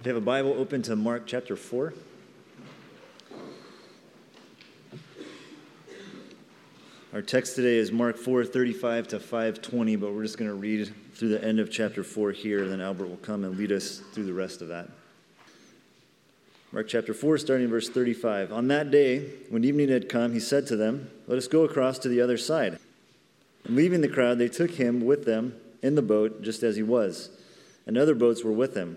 If you have a Bible, open to Mark chapter 4. Our text today is Mark 4 35 to 520, but we're just going to read through the end of chapter 4 here, and then Albert will come and lead us through the rest of that. Mark chapter 4, starting in verse 35. On that day, when evening had come, he said to them, Let us go across to the other side. And leaving the crowd, they took him with them in the boat, just as he was, and other boats were with him.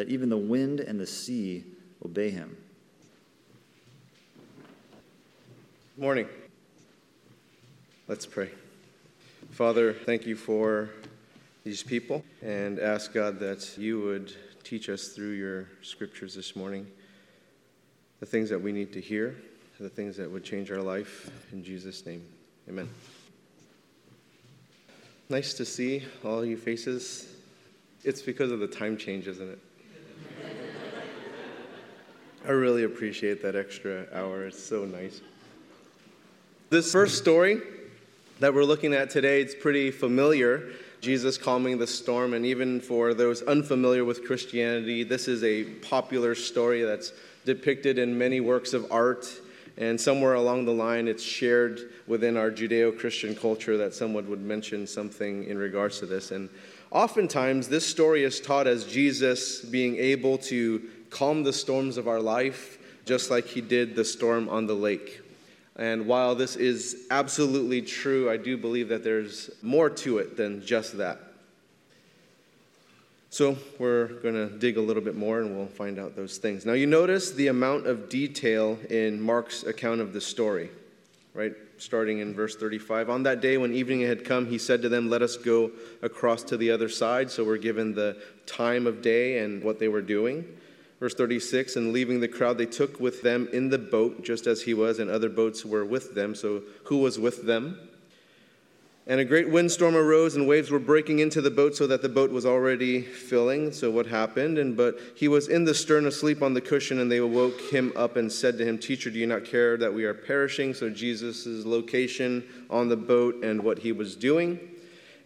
That even the wind and the sea obey him. Morning. Let's pray. Father, thank you for these people and ask God that you would teach us through your scriptures this morning the things that we need to hear, the things that would change our life. In Jesus' name, amen. Nice to see all you faces. It's because of the time change, isn't it? I really appreciate that extra hour. It's so nice. This first story that we're looking at today, it's pretty familiar. Jesus calming the storm, and even for those unfamiliar with Christianity, this is a popular story that's depicted in many works of art. And somewhere along the line, it's shared within our Judeo Christian culture that someone would mention something in regards to this. And oftentimes, this story is taught as Jesus being able to calm the storms of our life, just like he did the storm on the lake. And while this is absolutely true, I do believe that there's more to it than just that. So we're going to dig a little bit more and we'll find out those things. Now, you notice the amount of detail in Mark's account of the story, right? Starting in verse 35. On that day when evening had come, he said to them, Let us go across to the other side. So we're given the time of day and what they were doing. Verse 36 And leaving the crowd, they took with them in the boat, just as he was, and other boats were with them. So who was with them? And a great windstorm arose, and waves were breaking into the boat, so that the boat was already filling. So what happened? And but he was in the stern, asleep on the cushion, and they awoke him up and said to him, "Teacher, do you not care that we are perishing?" So Jesus' location on the boat and what he was doing.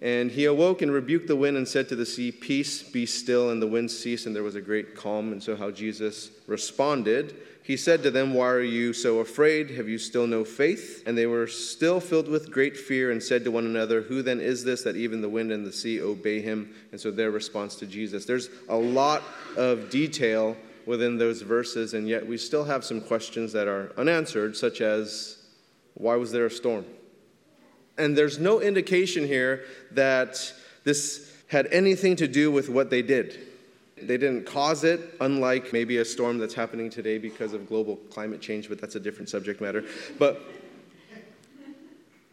And he awoke and rebuked the wind and said to the sea, Peace, be still. And the wind ceased, and there was a great calm. And so, how Jesus responded, he said to them, Why are you so afraid? Have you still no faith? And they were still filled with great fear and said to one another, Who then is this that even the wind and the sea obey him? And so, their response to Jesus. There's a lot of detail within those verses, and yet we still have some questions that are unanswered, such as, Why was there a storm? And there's no indication here that this had anything to do with what they did. They didn't cause it, unlike maybe a storm that's happening today because of global climate change, but that's a different subject matter. But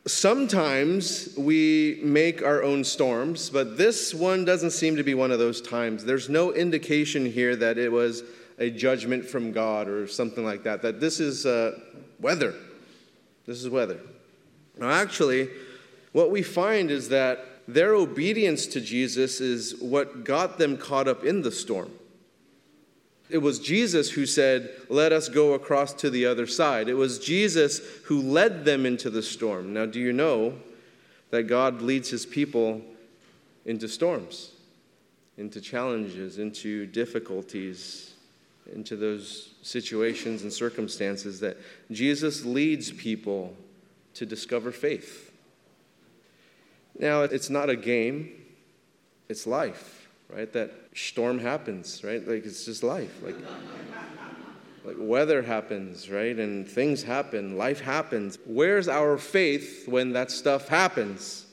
sometimes we make our own storms, but this one doesn't seem to be one of those times. There's no indication here that it was a judgment from God or something like that, that this is uh, weather. This is weather. Now, actually, what we find is that their obedience to Jesus is what got them caught up in the storm. It was Jesus who said, Let us go across to the other side. It was Jesus who led them into the storm. Now, do you know that God leads his people into storms, into challenges, into difficulties, into those situations and circumstances that Jesus leads people to discover faith. Now, it's not a game, it's life, right? That storm happens, right? Like it's just life. Like, like weather happens, right? And things happen, life happens. Where's our faith when that stuff happens?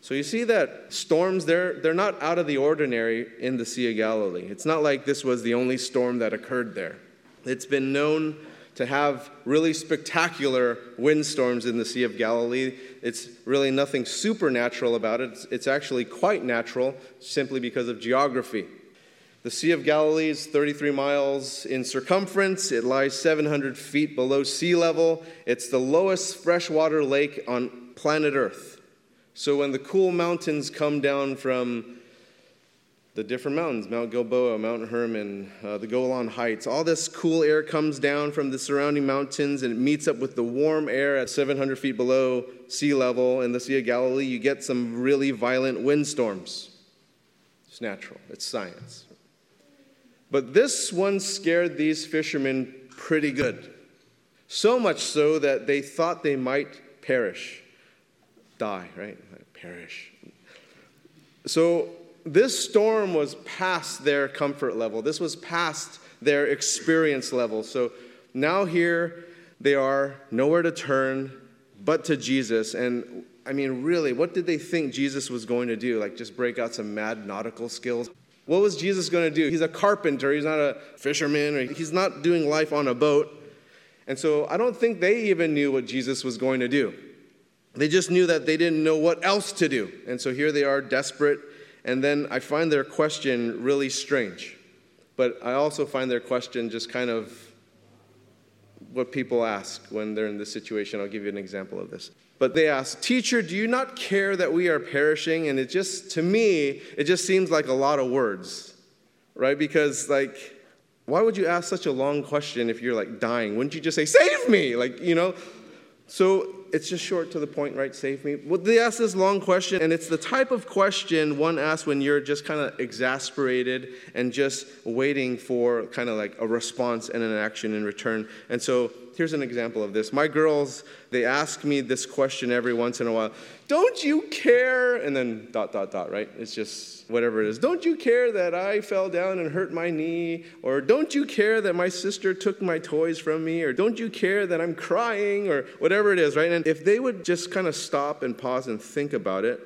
So you see that storms, they're, they're not out of the ordinary in the Sea of Galilee. It's not like this was the only storm that occurred there. It's been known to have really spectacular windstorms in the Sea of Galilee. It's really nothing supernatural about it, it's, it's actually quite natural simply because of geography. The Sea of Galilee is 33 miles in circumference. It lies 700 feet below sea level. It's the lowest freshwater lake on planet Earth. So when the cool mountains come down from the different mountains Mount Gilboa, Mount Hermon, uh, the Golan Heights all this cool air comes down from the surrounding mountains and it meets up with the warm air at 700 feet below sea level in the Sea of Galilee. You get some really violent windstorms. It's natural, it's science. But this one scared these fishermen pretty good. So much so that they thought they might perish. Die, right? Perish. So this storm was past their comfort level. This was past their experience level. So now here they are, nowhere to turn but to Jesus. And I mean, really, what did they think Jesus was going to do? Like just break out some mad nautical skills? What was Jesus going to do? He's a carpenter, he's not a fisherman, or he's not doing life on a boat. And so I don't think they even knew what Jesus was going to do. They just knew that they didn't know what else to do. And so here they are, desperate. And then I find their question really strange. But I also find their question just kind of what people ask when they're in this situation. I'll give you an example of this. But they ask, Teacher, do you not care that we are perishing? And it just, to me, it just seems like a lot of words, right? Because, like, why would you ask such a long question if you're like dying? Wouldn't you just say, Save me? Like, you know? So it's just short to the point, right? Save me. Well, they ask this long question, and it's the type of question one asks when you're just kind of exasperated and just waiting for kind of like a response and an action in return. And so here's an example of this. My girls, they ask me this question every once in a while Don't you care? And then dot, dot, dot, right? It's just whatever it is. Don't you care that I fell down and hurt my knee? Or don't you care that my sister took my toys from me? Or don't you care that I'm crying? Or whatever it is, right? And if they would just kind of stop and pause and think about it,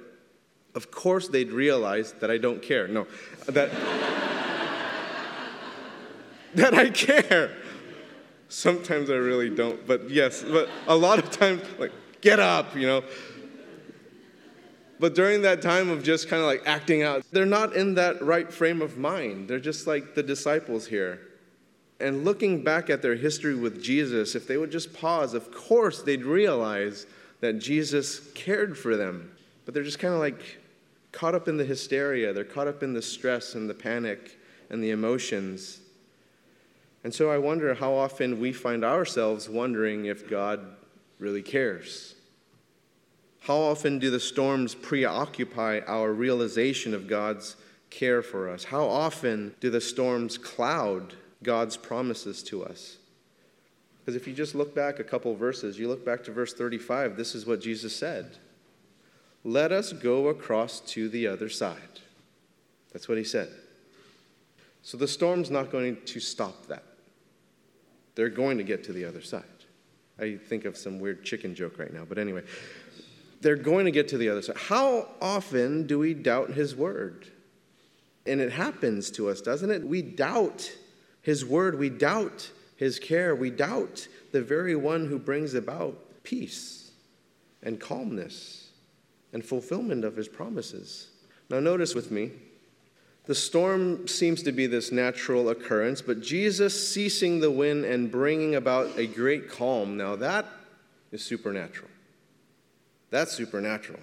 of course they'd realize that I don't care. No, that. that I care. Sometimes I really don't, but yes, but a lot of times, like, get up, you know. But during that time of just kind of like acting out, they're not in that right frame of mind. They're just like the disciples here. And looking back at their history with Jesus, if they would just pause, of course they'd realize that Jesus cared for them. But they're just kind of like caught up in the hysteria, they're caught up in the stress and the panic and the emotions. And so I wonder how often we find ourselves wondering if God really cares. How often do the storms preoccupy our realization of God's care for us? How often do the storms cloud God's promises to us? Because if you just look back a couple verses, you look back to verse 35, this is what Jesus said Let us go across to the other side. That's what he said. So the storm's not going to stop that. They're going to get to the other side. I think of some weird chicken joke right now, but anyway, they're going to get to the other side. How often do we doubt His word? And it happens to us, doesn't it? We doubt His word, we doubt His care, we doubt the very one who brings about peace and calmness and fulfillment of His promises. Now, notice with me the storm seems to be this natural occurrence, but Jesus ceasing the wind and bringing about a great calm, now that is supernatural. That's supernatural.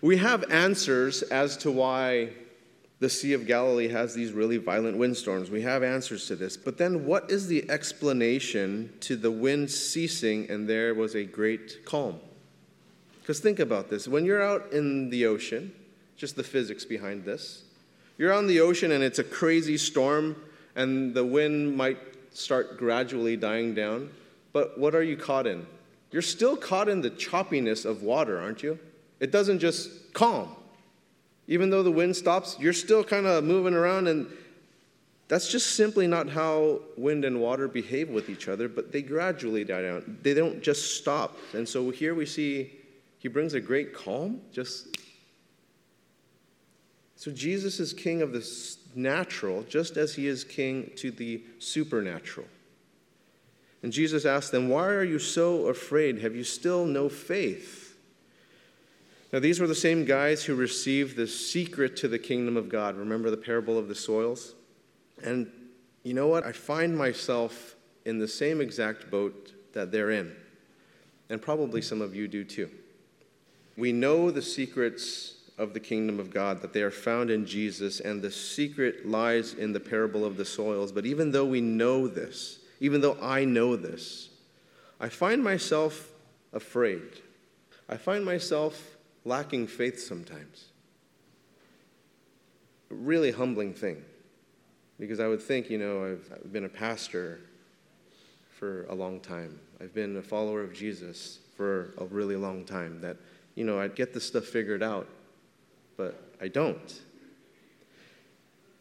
We have answers as to why the Sea of Galilee has these really violent windstorms. We have answers to this. But then, what is the explanation to the wind ceasing and there was a great calm? Because think about this when you're out in the ocean, just the physics behind this. You're on the ocean and it's a crazy storm, and the wind might start gradually dying down. But what are you caught in? You're still caught in the choppiness of water, aren't you? It doesn't just calm. Even though the wind stops, you're still kind of moving around, and that's just simply not how wind and water behave with each other, but they gradually die down. They don't just stop. And so here we see he brings a great calm, just so Jesus is king of the natural, just as he is king to the supernatural. And Jesus asked them, Why are you so afraid? Have you still no faith? Now, these were the same guys who received the secret to the kingdom of God. Remember the parable of the soils? And you know what? I find myself in the same exact boat that they're in. And probably some of you do too. We know the secrets of the kingdom of God, that they are found in Jesus, and the secret lies in the parable of the soils. But even though we know this, even though I know this, I find myself afraid. I find myself lacking faith sometimes. A really humbling thing. Because I would think, you know, I've, been a pastor for a long time, I've been a follower of Jesus for a really long time, that, you know, I'd get this stuff figured out, but I don't.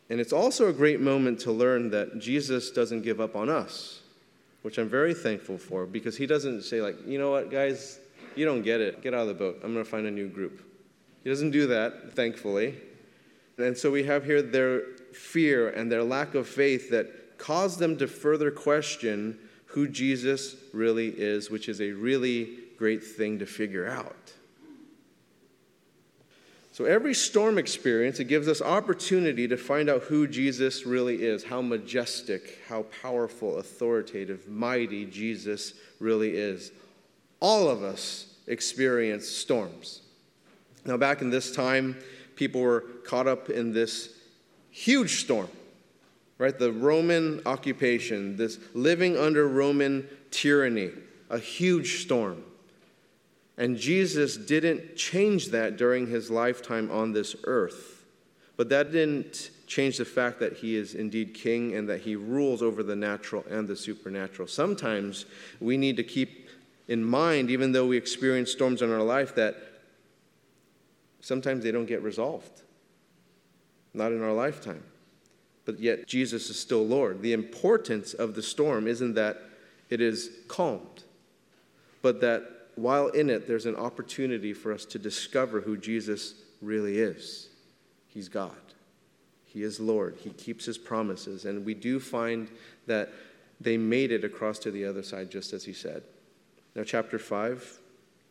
And it's also a great moment to learn that Jesus doesn't give up on us, which I'm very thankful for because he doesn't say, like, you know what, guys, you don't get it. Get out of the boat. I'm going to find a new group. He doesn't do that, thankfully. And so we have here their fear and their lack of faith that caused them to further question who Jesus really is, which is a really great thing to figure out. So, every storm experience, it gives us opportunity to find out who Jesus really is, how majestic, how powerful, authoritative, mighty Jesus really is. All of us experience storms. Now, back in this time, people were caught up in this huge storm, right? The Roman occupation, this living under Roman tyranny, a huge storm. And Jesus didn't change that during his lifetime on this earth. But that didn't change the fact that he is indeed king and that he rules over the natural and the supernatural. Sometimes we need to keep in mind, even though we experience storms in our life, that sometimes they don't get resolved. Not in our lifetime. But yet, Jesus is still Lord. The importance of the storm isn't that it is calmed, but that while in it, there's an opportunity for us to discover who Jesus really is. He's God, He is Lord, He keeps His promises. And we do find that they made it across to the other side, just as He said. Now, chapter 5,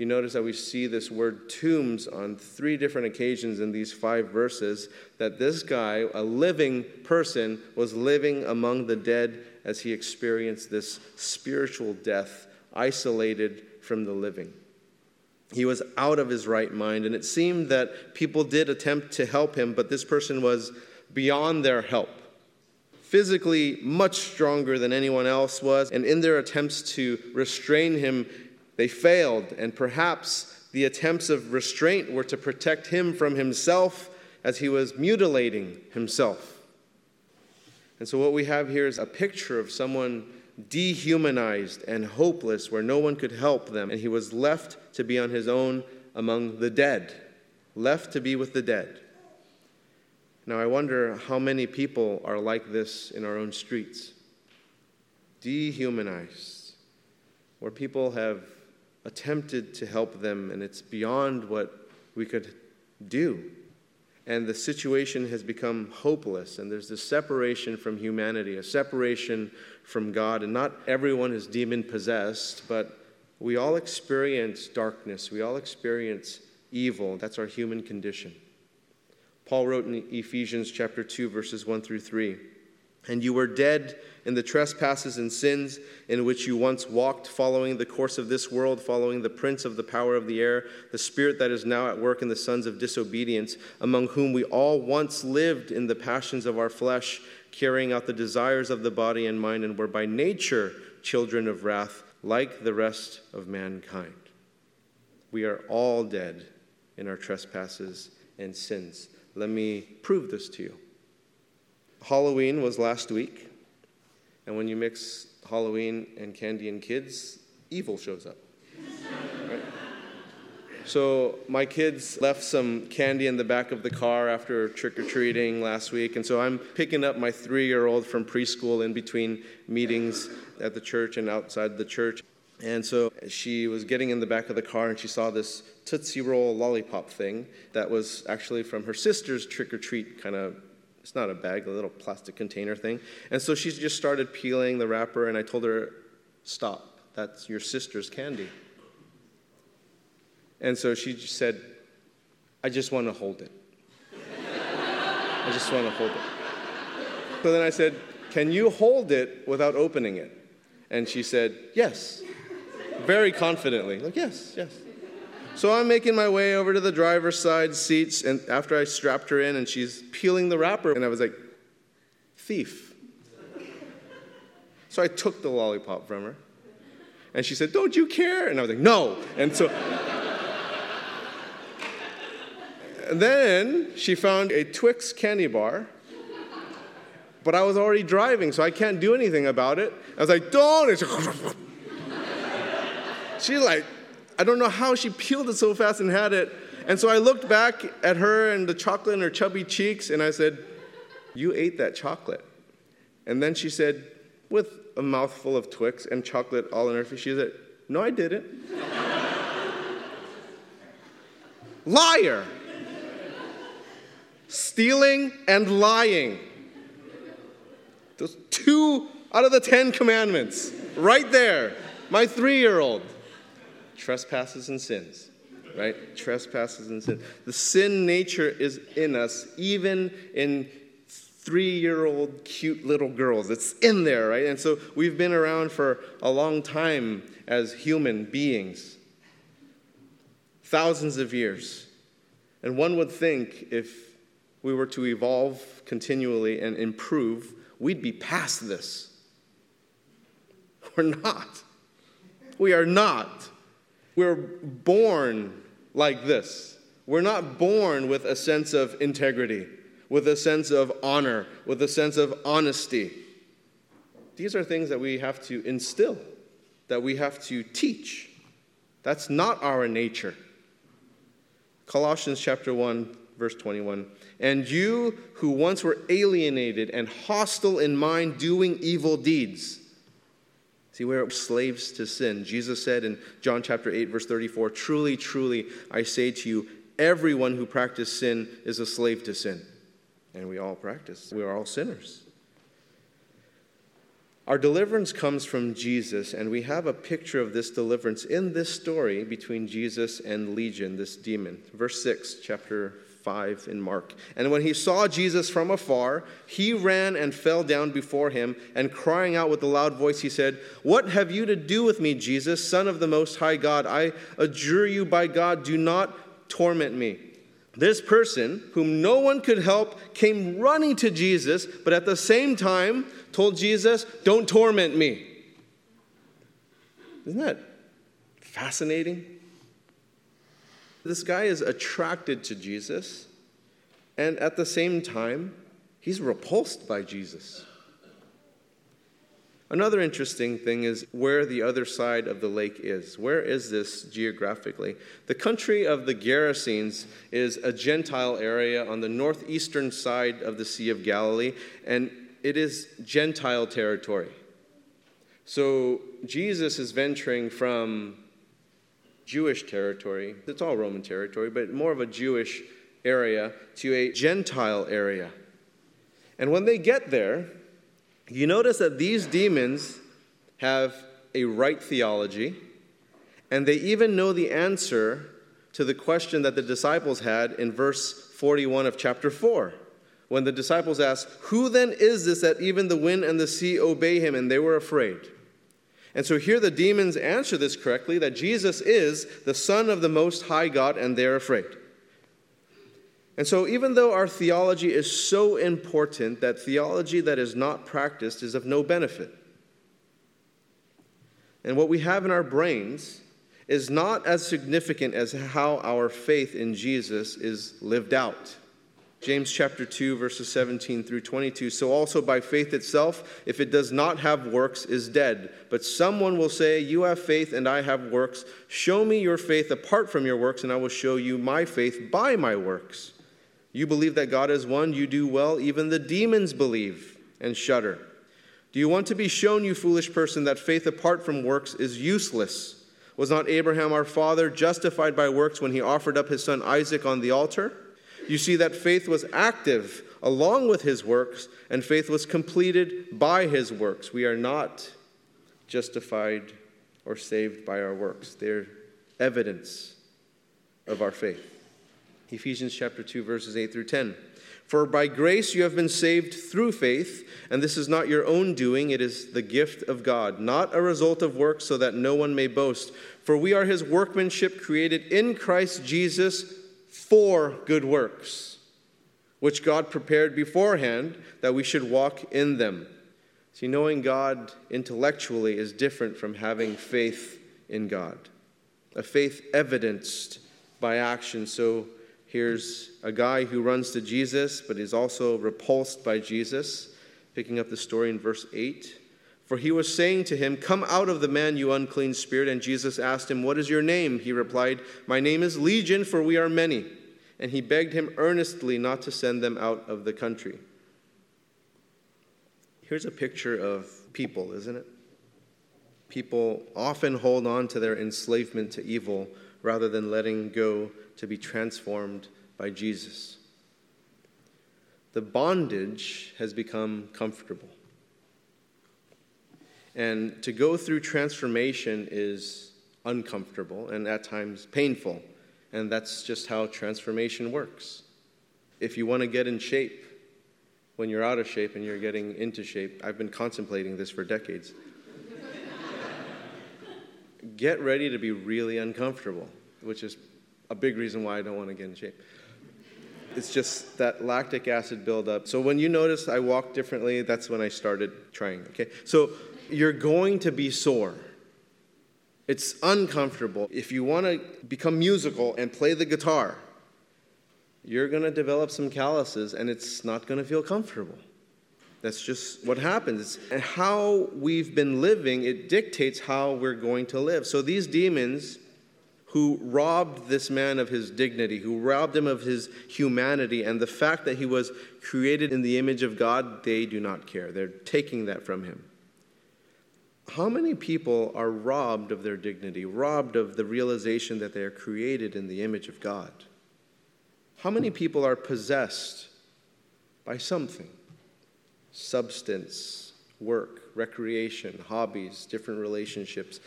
you notice that we see this word tombs on three different occasions in these five verses. That this guy, a living person, was living among the dead as he experienced this spiritual death, isolated from the living. He was out of his right mind, and it seemed that people did attempt to help him, but this person was beyond their help physically much stronger than anyone else was, and in their attempts to restrain him, they failed, and perhaps the attempts of restraint were to protect him from himself as he was mutilating himself. And so, what we have here is a picture of someone dehumanized and hopeless, where no one could help them, and he was left to be on his own among the dead, left to be with the dead. Now, I wonder how many people are like this in our own streets dehumanized, where people have attempted to help them, and it's beyond what we could do. And the situation has become hopeless, and there's this separation from humanity, a separation from God. And not everyone is demon possessed, but we all experience darkness, we all experience evil. That's our human condition. Paul wrote in Ephesians chapter 2, verses 1 through 3. And you were dead in the trespasses and sins in which you once walked, following the course of this world, following the prince of the power of the air, the spirit that is now at work in the sons of disobedience, among whom we all once lived in the passions of our flesh, carrying out the desires of the body and mind, and were by nature children of wrath, like the rest of mankind. We are all dead in our trespasses and sins. Let me prove this to you. Halloween was last week, and when you mix Halloween and candy and kids, evil shows up. Right? So my kids left some candy in the back of the car after trick or treating last week, and so I'm picking up my three year old from preschool in between meetings at the church and outside the church. And so she was getting in the back of the car and she saw this Tootsie Roll lollipop thing that was actually from her sister's trick or treat kind of. It's not a bag, a little plastic container thing. And so she just started peeling the wrapper, and I told her, Stop, that's your sister's candy. And so she said, I just want to hold it. I just want to hold it. So then I said, Can you hold it without opening it? And she said, Yes. Very confidently. Like, yes, yes. So I'm making my way over to the driver's side seats, and after I strapped her in, and she's peeling the wrapper, and I was like, Thief. So I took the lollipop from her. And she said, Don't you care? And I was like, No. And so And then she found a Twix candy bar, but I was already driving, so I can't do anything about it. I was like, don't! she like, I don't know how she peeled it so fast and had it. And so I looked back at her and the chocolate in her chubby cheeks, and I said, You ate that chocolate. And then she said, with a mouthful of Twix and chocolate all in her face, she said, No, I didn't. Liar! stealing and lying. Those two out of the Ten Commandments, right there. My three year old. Trespasses and sins, right? Trespasses and sins. The sin nature is in us, even in three year old cute little girls. It's in there, right? And so we've been around for a long time as human beings thousands of years. And one would think if we were to evolve continually and improve, we'd be past this. We're not. We are not. We're born like this. We're not born with a sense of integrity, with a sense of honor, with a sense of honesty. These are things that we have to instill, that we have to teach. That's not our nature. Colossians chapter 1 verse 21 and you who once were alienated and hostile in mind, doing evil deeds. See, we're slaves to sin. Jesus said in John chapter 8, verse 34 Truly, truly, I say to you, everyone who practices sin is a slave to sin. And we all practice, we are all sinners. Our deliverance comes from Jesus, and we have a picture of this deliverance in this story between Jesus and Legion, this demon. Verse 6, chapter 5 in Mark. And when he saw Jesus from afar, he ran and fell down before him, and crying out with a loud voice, he said, What have you to do with me, Jesus, Son of the Most High God? I adjure you by God, do not torment me. This person, whom no one could help, came running to Jesus, but at the same time told Jesus, Don't torment me. Isn't that fascinating? This guy is attracted to Jesus, and at the same time, he's repulsed by Jesus. Another interesting thing is where the other side of the lake is. Where is this geographically? The country of the Gerasenes is a Gentile area on the northeastern side of the Sea of Galilee, and it is Gentile territory. So Jesus is venturing from Jewish territory, it's all Roman territory, but more of a Jewish area to a Gentile area. And when they get there, you notice that these demons have a right theology, and they even know the answer to the question that the disciples had in verse 41 of chapter 4. When the disciples asked, Who then is this that even the wind and the sea obey him? And they were afraid. And so here the demons answer this correctly that Jesus is the Son of the Most High God, and they're afraid. And so, even though our theology is so important, that theology that is not practiced is of no benefit. And what we have in our brains is not as significant as how our faith in Jesus is lived out. James chapter 2 verses 17 through 22. So also by faith itself, if it does not have works, is dead. But someone will say, You have faith and I have works. Show me your faith apart from your works, and I will show you my faith by my works. You believe that God is one, you do well. Even the demons believe and shudder. Do you want to be shown, you foolish person, that faith apart from works is useless? Was not Abraham our father justified by works when he offered up his son Isaac on the altar? You see that faith was active along with his works, and faith was completed by his works. We are not justified or saved by our works, they're evidence of our faith. Ephesians chapter 2 verses 8 through 10. For by grace you have been saved through faith, and this is not your own doing, it is the gift of God, not a result of works, so that no one may boast. For we are his workmanship created in Christ Jesus for good works, which God prepared beforehand that we should walk in them. See, knowing God intellectually is different from having faith in God, a faith evidenced by action. So here's a guy who runs to Jesus, but is also repulsed by Jesus. Picking up the story in verse 8. For he was saying to him, Come out of the man, you unclean spirit. And Jesus asked him, What is your name? He replied, My name is Legion, for we are many and he begged him earnestly not to send them out of the country. Here's a picture of people, isn't it? People often hold on to their enslavement to evil rather than letting go to be transformed by Jesus. The bondage has become comfortable. And to go through transformation is uncomfortable and at times painful. And that's just how transformation works. If you want to get in shape, when you're out of shape and you're getting into shape, I've been contemplating this for decades. get ready to be really uncomfortable, which is a big reason why I don't want to get in shape. It's just that lactic acid buildup. So when you notice I walk differently, that's when I started trying. Okay, so you're going to be sore. It's uncomfortable. If you want to become musical and play the guitar, you're going to develop some calluses and it's not going to feel comfortable. That's just what happens. And how we've been living, it dictates how we're going to live. So these demons who robbed this man of his dignity, who robbed him of his humanity, and the fact that he was created in the image of God, they do not care. They're taking that from him. How many people are robbed of their dignity, robbed of the realization that they are created in the image of God? How many people are possessed by something? Substance, work, recreation, hobbies, different relationships.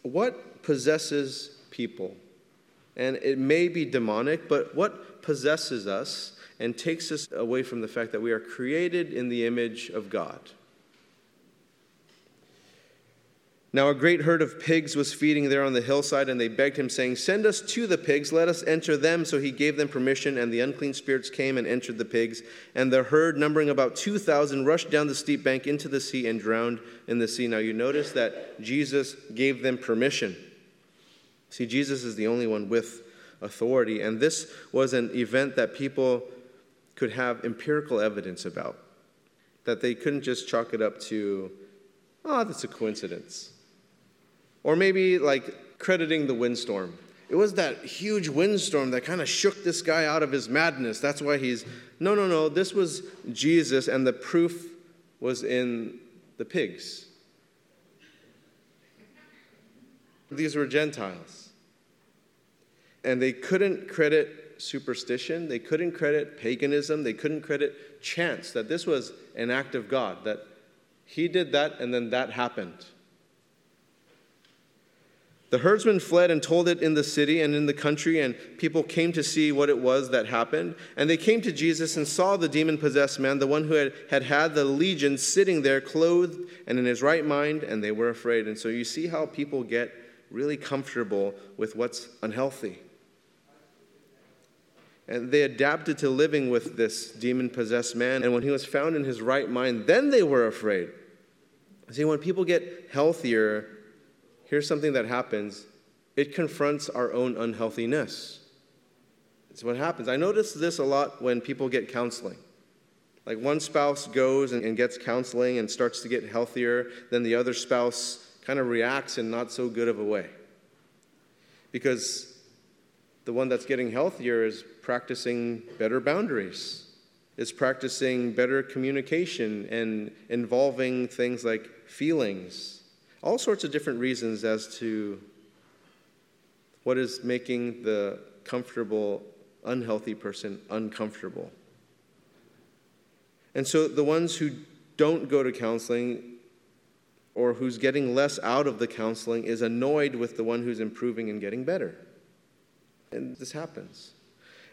What possesses people? And it may be demonic, but what possesses us and takes us away from the fact that we are created in the image of God? Now, a great herd of pigs was feeding there on the hillside, and they begged him, saying, Send us to the pigs, let us enter them. So he gave them permission, and the unclean spirits came and entered the pigs. And the herd, numbering about 2,000, rushed down the steep bank into the sea and drowned in the sea. Now, you notice that Jesus gave them permission. See, Jesus is the only one with authority, and this was an event that people could have empirical evidence about, that they couldn't just chalk it up to, oh, that's a coincidence. Or maybe like crediting the windstorm. It was that huge windstorm that kind of shook this guy out of his madness. That's why he's. No, no, no. This was Jesus, and the proof was in the pigs. These were Gentiles. And they couldn't credit superstition, they couldn't credit paganism, they couldn't credit chance, that this was an act of God, that he did that and then that happened. The herdsmen fled and told it in the city and in the country, and people came to see what it was that happened. And they came to Jesus and saw the demon possessed man, the one who had, had had the legion, sitting there, clothed and in his right mind, and they were afraid. And so you see how people get really comfortable with what's unhealthy. And they adapted to living with this demon possessed man. And when he was found in his right mind, then they were afraid. See, when people get healthier, here's something that happens it confronts our own unhealthiness. It's what happens. I notice this a lot when people get counseling. Like one spouse goes and, gets counseling and starts to get healthier, then the other spouse kind of reacts in not so good of a way. Because the one that's getting healthier is practicing better boundaries, is practicing better communication and involving things like feelings, all sorts of different reasons as to what is making the comfortable, unhealthy person uncomfortable. And so the ones who don't go to counseling or who's getting less out of the counseling is annoyed with the one who's improving and getting better. And this happens.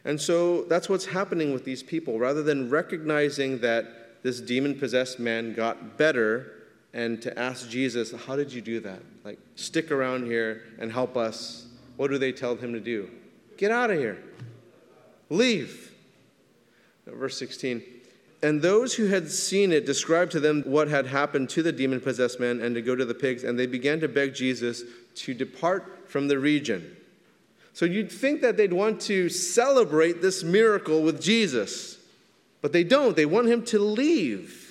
And so that's what's happening with these people. Rather than recognizing that this demon possessed man got better and to ask Jesus, How did you do that? Like, stick around here and help us. What do they tell him to do? Get out of here. Leave. Verse 16. And those who had seen it described to them what had happened to the demon possessed man and to go to the pigs, and they began to beg Jesus to depart from the region. So you'd think that they'd want to celebrate this miracle with Jesus, but they don't. They want him to leave.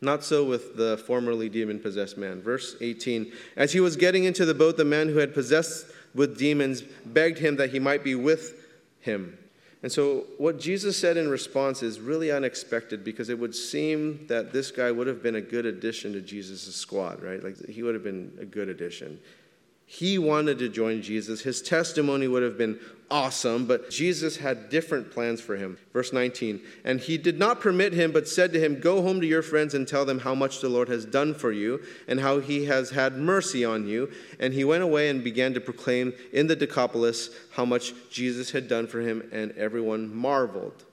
Not so with the formerly demon possessed man. Verse 18 As he was getting into the boat, the man who had possessed with demons begged him that he might be with him. And so, what Jesus said in response is really unexpected because it would seem that this guy would have been a good addition to Jesus' squad, right? Like, he would have been a good addition. He wanted to join Jesus. His testimony would have been awesome, but Jesus had different plans for him. Verse 19, and he did not permit him, but said to him, Go home to your friends and tell them how much the Lord has done for you and how he has had mercy on you. And he went away and began to proclaim in the Decapolis how much Jesus had done for him, and everyone marveled.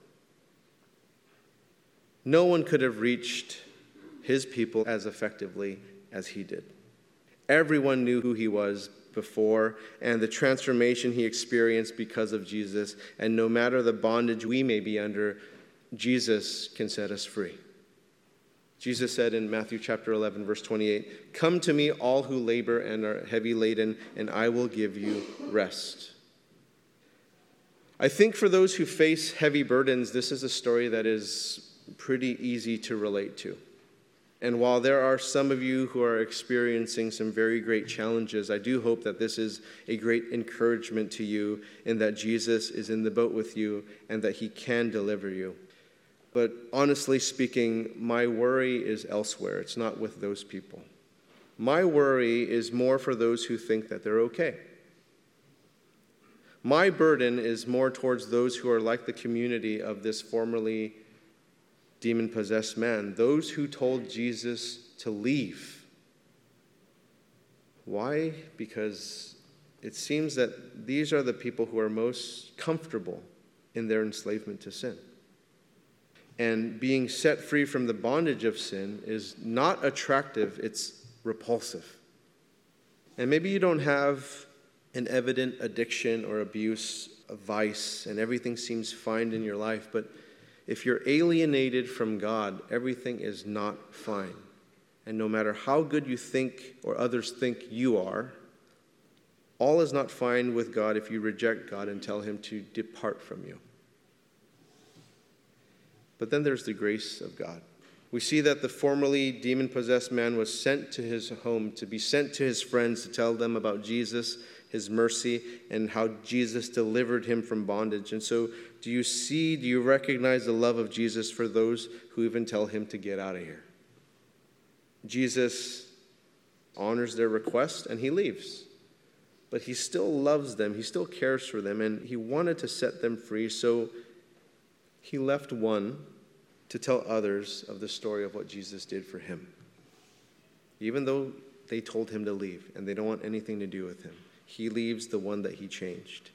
No one could have reached his people as effectively as he did. Everyone knew who he was before and the transformation he experienced because of Jesus. And no matter the bondage we may be under, Jesus can set us free. Jesus said in Matthew chapter 11, verse 28, Come to me, all who labor and are heavy laden, and I will give you rest. I think for those who face heavy burdens, this is a story that is pretty easy to relate to. And while there are some of you who are experiencing some very great challenges, I do hope that this is a great encouragement to you in that Jesus is in the boat with you and that he can deliver you. But honestly speaking, my worry is elsewhere. It's not with those people. My worry is more for those who think that they're okay. My burden is more towards those who are like the community of this formerly demon possessed man, those who told Jesus to leave. Why? Because it seems that these are the people who are most comfortable in their enslavement to sin. And being set free from the bondage of sin is not attractive, it's repulsive. And maybe you don't have an evident addiction or abuse, a vice, and everything seems fine in your life, but if you're alienated from God, everything is not fine. And no matter how good you think or others think you are, all is not fine with God if you reject God and tell Him to depart from you. But then there's the grace of God. We see that the formerly demon possessed man was sent to his home to be sent to his friends to tell them about Jesus his mercy, and how Jesus delivered him from bondage. And so, do you see, do you recognize the love of Jesus for those who even tell him to get out of here? Jesus honors their request and he leaves. But he still loves them, he still cares for them, and he wanted to set them free. So he left one to tell others of the story of what Jesus did for him. Even though they told him to leave and they don't want anything to do with him he leaves the one that he changed.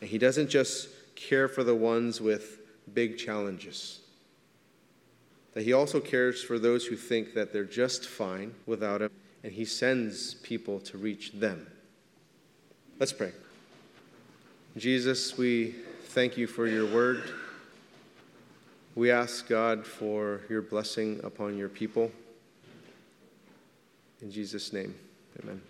And he doesn't just care for the ones with big challenges, that he also cares for those who think that they're just fine without him, and he sends people to reach them. Let's pray. Jesus, we thank you for your word. We ask God for your blessing upon your people. In Jesus' name, amen.